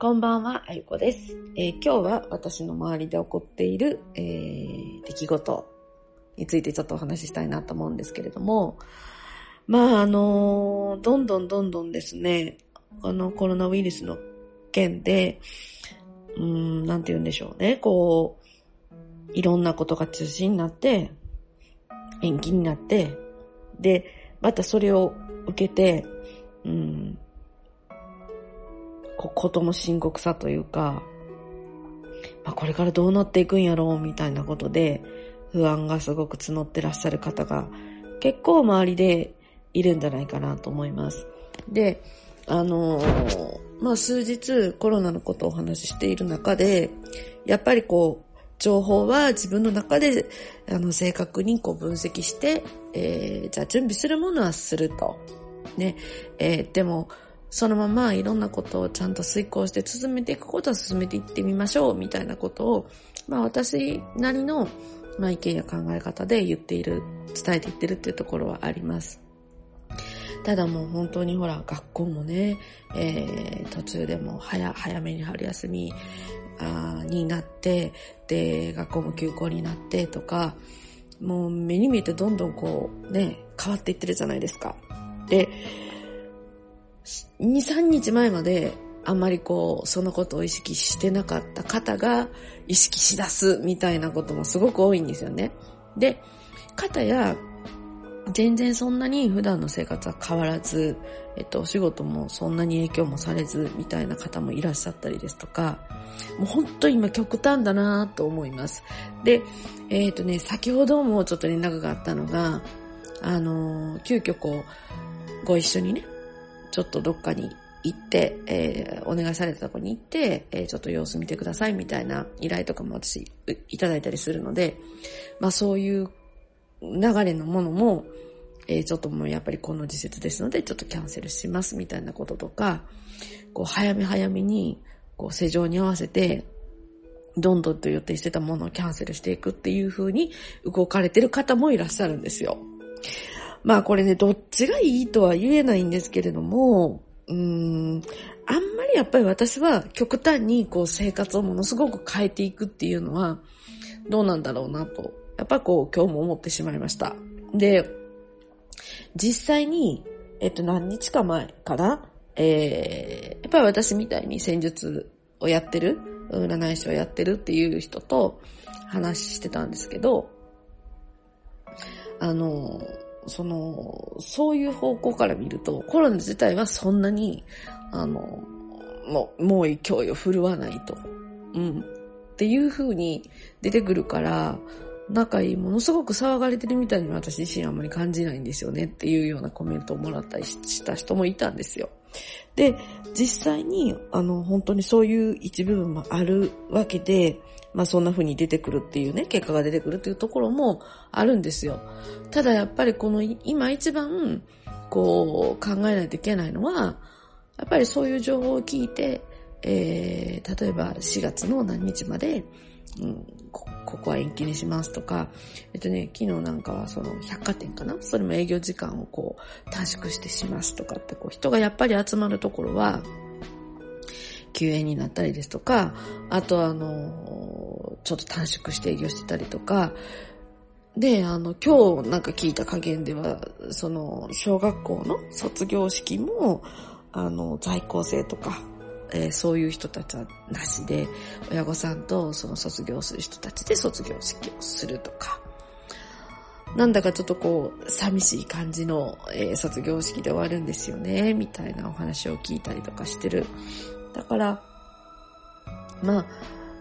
こんばんは、あゆこです、えー今日は私の周りで起こっている、えー出来事についてちょっとお話ししたいなと思うんですけれども、まあ、あのーどんどんどんどんですね、あの、コロナウイルスの件で、うん、なんて言うんでしょうね、こう、いろんなことが中止になって、延期になって、で、またそれを受けて、うん、こことの深刻さというか、まあ、これからどうなっていくんやろうみたいなことで不安がすごく募ってらっしゃる方が結構周りでいるんじゃないかなと思います。で、あのーまあ、数日コロナのことをお話ししている中で、やっぱりこう、情報は自分の中であの正確にこう分析して、えーじゃあ準備するものはすると。ね。えーでも、そのままいろんなことをちゃんと遂行して進めていくことは進めていってみましょうみたいなことを、まあ私なりの、まあ、意見や考え方で言っている、伝えていってるっていうところはあります。ただもう本当にほら、学校もね、えー途中でも早、早めに春休みあになって、で、学校も休校になってとか、もう目に見えてどんどんこうね、変わっていってるじゃないですか。で、2、3日前まであんまりこう、そのことを意識してなかった方が意識し出すみたいなこともすごく多いんですよね。で、方や、全然そんなに普段の生活は変わらず、えっと、お仕事もそんなに影響もされず、みたいな方もいらっしゃったりですとか、もう本当に今極端だなと思います。で、えっ、とね、先ほどもちょっと連絡があったのが、あのー急遽こう、ご一緒にね、ちょっとどっかに行って、えーお願いされたとこに行って、えーちょっと様子見てくださいみたいな依頼とかも私いただいたりするので、まあそういう流れのものも、えーちょっともうやっぱりこの時節ですので、ちょっとキャンセルしますみたいなこととか、こう早め早めに、こう世情に合わせて、どんどんと予定してたものをキャンセルしていくっていう風に動かれてる方もいらっしゃるんですよ。まあこれね、どっちがいいとは言えないんですけれども、うーん、あんまりやっぱり私は極端にこう生活をものすごく変えていくっていうのはどうなんだろうなと、やっぱこう今日も思ってしまいました。で、実際に、えっと何日か前かな、えー、やっぱり私みたいに戦術をやってる、占い師をやってるっていう人と話してたんですけど、あの、その、そういう方向から見ると、コロナ自体はそんなに、あの、もう、もう勢いを振るわないと。うん。っていう風に出てくるから、仲いい、ものすごく騒がれてるみたいに私自身あんまり感じないんですよねっていうようなコメントをもらったりした人もいたんですよ。で、実際に、あの、本当にそういう一部分もあるわけで、まあそんな風に出てくるっていうね、結果が出てくるっていうところもあるんですよ。ただやっぱりこの今一番こう考えないといけないのは、やっぱりそういう情報を聞いて、えー、例えば4月の何日まで、うん、こここは延期にしますとか、えっとね、昨日なんかはその百貨店かな？それも営業時間をこう短縮してしますとかってこう人がやっぱり集まるところは休園になったりですとか、あとあの、ちょっと短縮して営業してたりとか、で、あの、今日なんか聞いた加減では、その、小学校の卒業式も、あの、在校生とか、えーそういう人たちはなしで、親御さんとその卒業する人たちで卒業式をするとか、なんだかちょっとこう、寂しい感じの、えー卒業式で終わるんですよね、みたいなお話を聞いたりとかしてる。だから、まあ、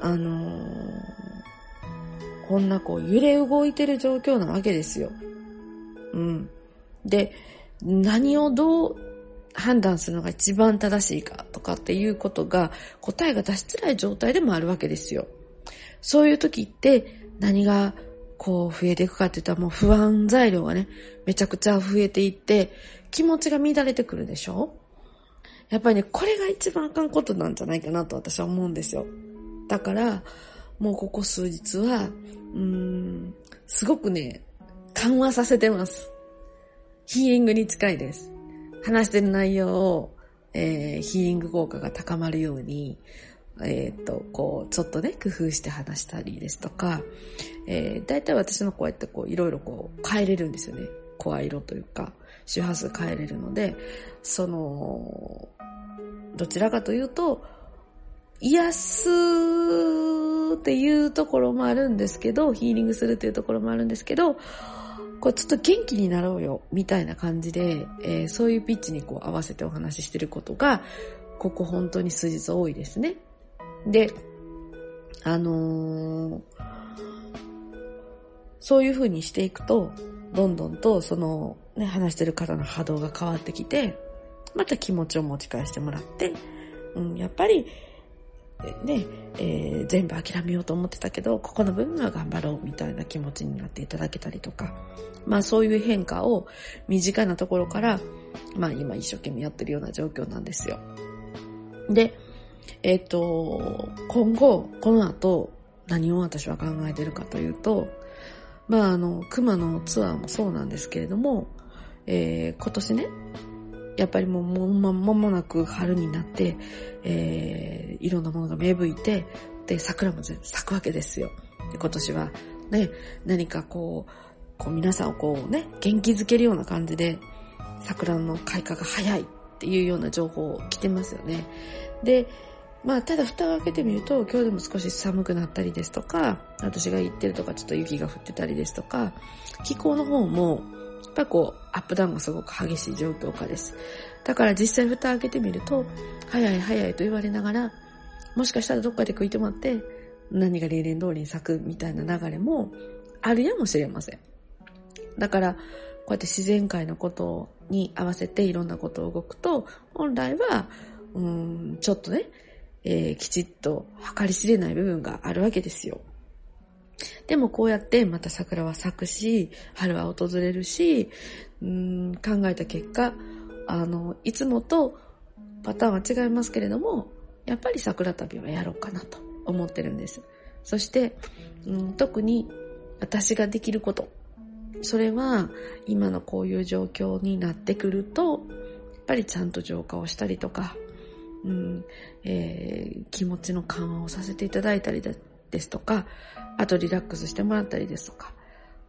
あのーこんなこう揺れ動いてる状況なわけですよ。うん。で、何をどう判断するのが一番正しいかとかっていうことが答えが出しづらい状態でもあるわけですよ。そういう時って何がこう増えていくかって言ったらもう不安材料がね、めちゃくちゃ増えていって気持ちが乱れてくるでしょ？やっぱりね、これが一番あかんことなんじゃないかなと私は思うんですよ。だから、もうここ数日は、うーん、すごくね、緩和させてます。ヒーリングに近いです。話してる内容をえー、ヒーリング効果が高まるように、えっ、ー、と、こう、ちょっとね、工夫して話したりですとか、えー、大体私のこうやってこう、いろいろこう、変えれるんですよね。声色というか、周波数変えれるので、その、どちらかというと、癒すっていうところもあるんですけど、ヒーリングするっていうところもあるんですけど、こうちょっと元気になろうよ、みたいな感じで、えー、そういうピッチにこう合わせてお話ししてることが、ここ本当に数日多いですね。で、あのー、そういう風にしていくと、どんどんとそのね、話してる方の波動が変わってきて、また気持ちを持ち返してもらって、うん、やっぱり、ね、えー、全部諦めようと思ってたけど、ここの部分は頑張ろうみたいな気持ちになっていただけたりとか、まあそういう変化を身近なところから、まあ今一生懸命やってるような状況なんですよ。で、えっ、ー、と、今後、この後、何を私は考えてるかというと、まああの、熊のツアーもそうなんですけれども、えー、今年ね、やっぱりもうもまももなく春になって、えー、いろんなものが芽吹いて、で、桜も咲くわけですよ。で今年はね、何かこう、こう皆さんをこうね、元気づけるような感じで、桜の開花が早いっていうような情報を来てますよね。で、まあ、ただ蓋を開けてみると、今日でも少し寒くなったりですとか、私が行ってるとかちょっと雪が降ってたりですとか、気候の方も、やっぱこう、アップダウンがすごく激しい状況下です。だから実際蓋開けてみると、早い早いと言われながら、もしかしたらどっかで食い止まって、何が例年通りに咲くみたいな流れもあるやもしれません。だから、こうやって自然界のことに合わせていろんなことを動くと、本来は、うん、ちょっとね、えー、きちっと計り知れない部分があるわけですよ。でもこうやってまた桜は咲くし、春は訪れるし、うん考えた結果、あの、いつもとパターンは違いますけれども、やっぱり桜旅はやろうかなと思ってるんです。そして、うん、特に私ができること、それは今のこういう状況になってくると、やっぱりちゃんと浄化をしたりとか、うんえー、気持ちの緩和をさせていただいたりだですとか、あとリラックスしてもらったりですとか。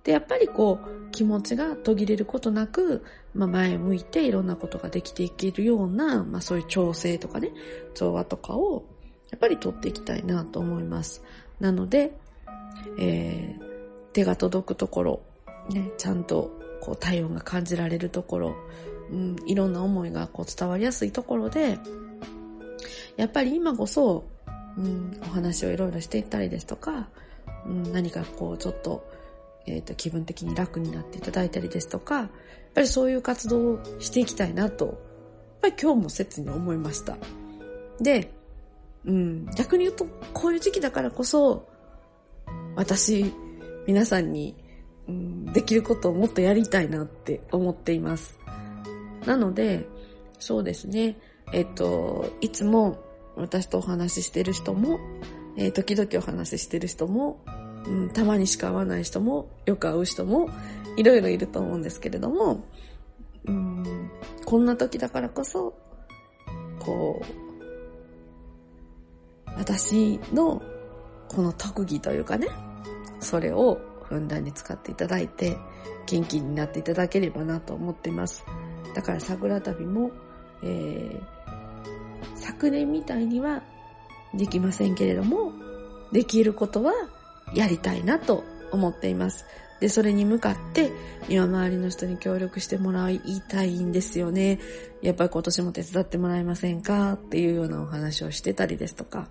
で、やっぱりこう、気持ちが途切れることなく、まあ、前向いていろんなことができていけるような、まあ、そういう調整とかね、調和とかを、やっぱり取っていきたいなと思います。なので、えー、手が届くところ、ね、ちゃんとこう体温が感じられるところ、うん、いろんな思いがこう伝わりやすいところで、やっぱり今こそ、うん、お話をいろいろしていったりですとか、うん、何かこうちょっと、え、ー、と、気分的に楽になっていただいたりですとか、やっぱりそういう活動をしていきたいなと、やっぱり今日も切に思いました。で、うん、逆に言うと、こういう時期だからこそ、私、皆さんにうん、できることをもっとやりたいなって思っています。なので、そうですね、えっと、いつも私とお話ししてる人も、えー、時々お話ししてる人も、うん、たまにしか会わない人も、よく会う人も、いろいろいると思うんですけれども、うん、こんな時だからこそ、こう、私のこの特技というかね、それをふんだんに使っていただいて、元気になっていただければなと思っています。だから桜旅も、えー、昨年みたいにはできませんけれども、できることはやりたいなと思っています。で、それに向かって、今周りの人に協力してもらいたいんですよね。やっぱり今年も手伝ってもらえませんかっていうようなお話をしてたりですとか、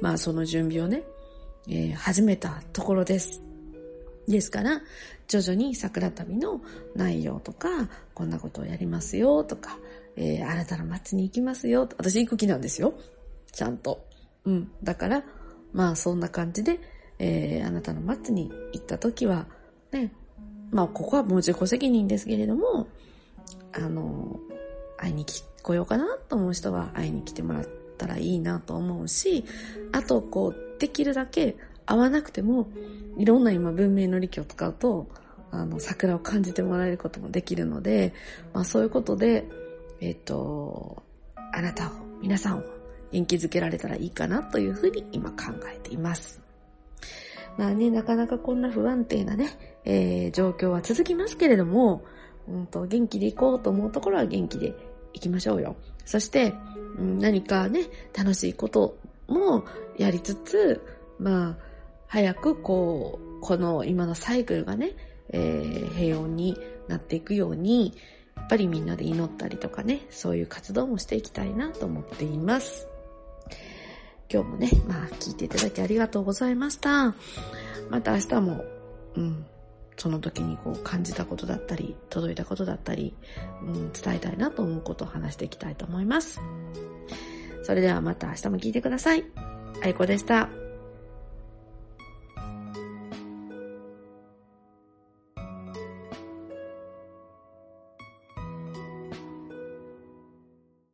まあその準備をね、えー、始めたところです。ですから、徐々に桜旅の内容とか、こんなことをやりますよとか、えー、あなたの街に行きますよ。私行く気なんですよ。ちゃんと。うん。だから、まあそんな感じで、えー、あなたの街に行った時は、ね、まあここはもう自己責任ですけれども、あの、会いに来ようかなと思う人は会いに来てもらったらいいなと思うし、あとこう、できるだけ会わなくても、いろんな今文明の利器を使うと、あの、桜を感じてもらえることもできるので、まあそういうことで、えっ、ー、と、あなたを、皆さんを元気づけられたらいいかなというふうに今考えています。まあね、なかなかこんな不安定なね、えー、状況は続きますけれども、うんと、元気でいこうと思うところは元気でいきましょうよ。そして、うん、何かね、楽しいこともやりつつ、まあ、早くこう、この今のサイクルがね、えー、平穏になっていくように、っぱりみんなで祈ったりとかね、そういう活動もしていきたいなと思っています。今日もね、まあ聞いていただきありがとうございました。また明日も、うん、その時にこう感じたことだったり、届いたことだったり、うん、伝えたいなと思うことを話していきたいと思います。それではまた明日も聞いてください。あいこでした。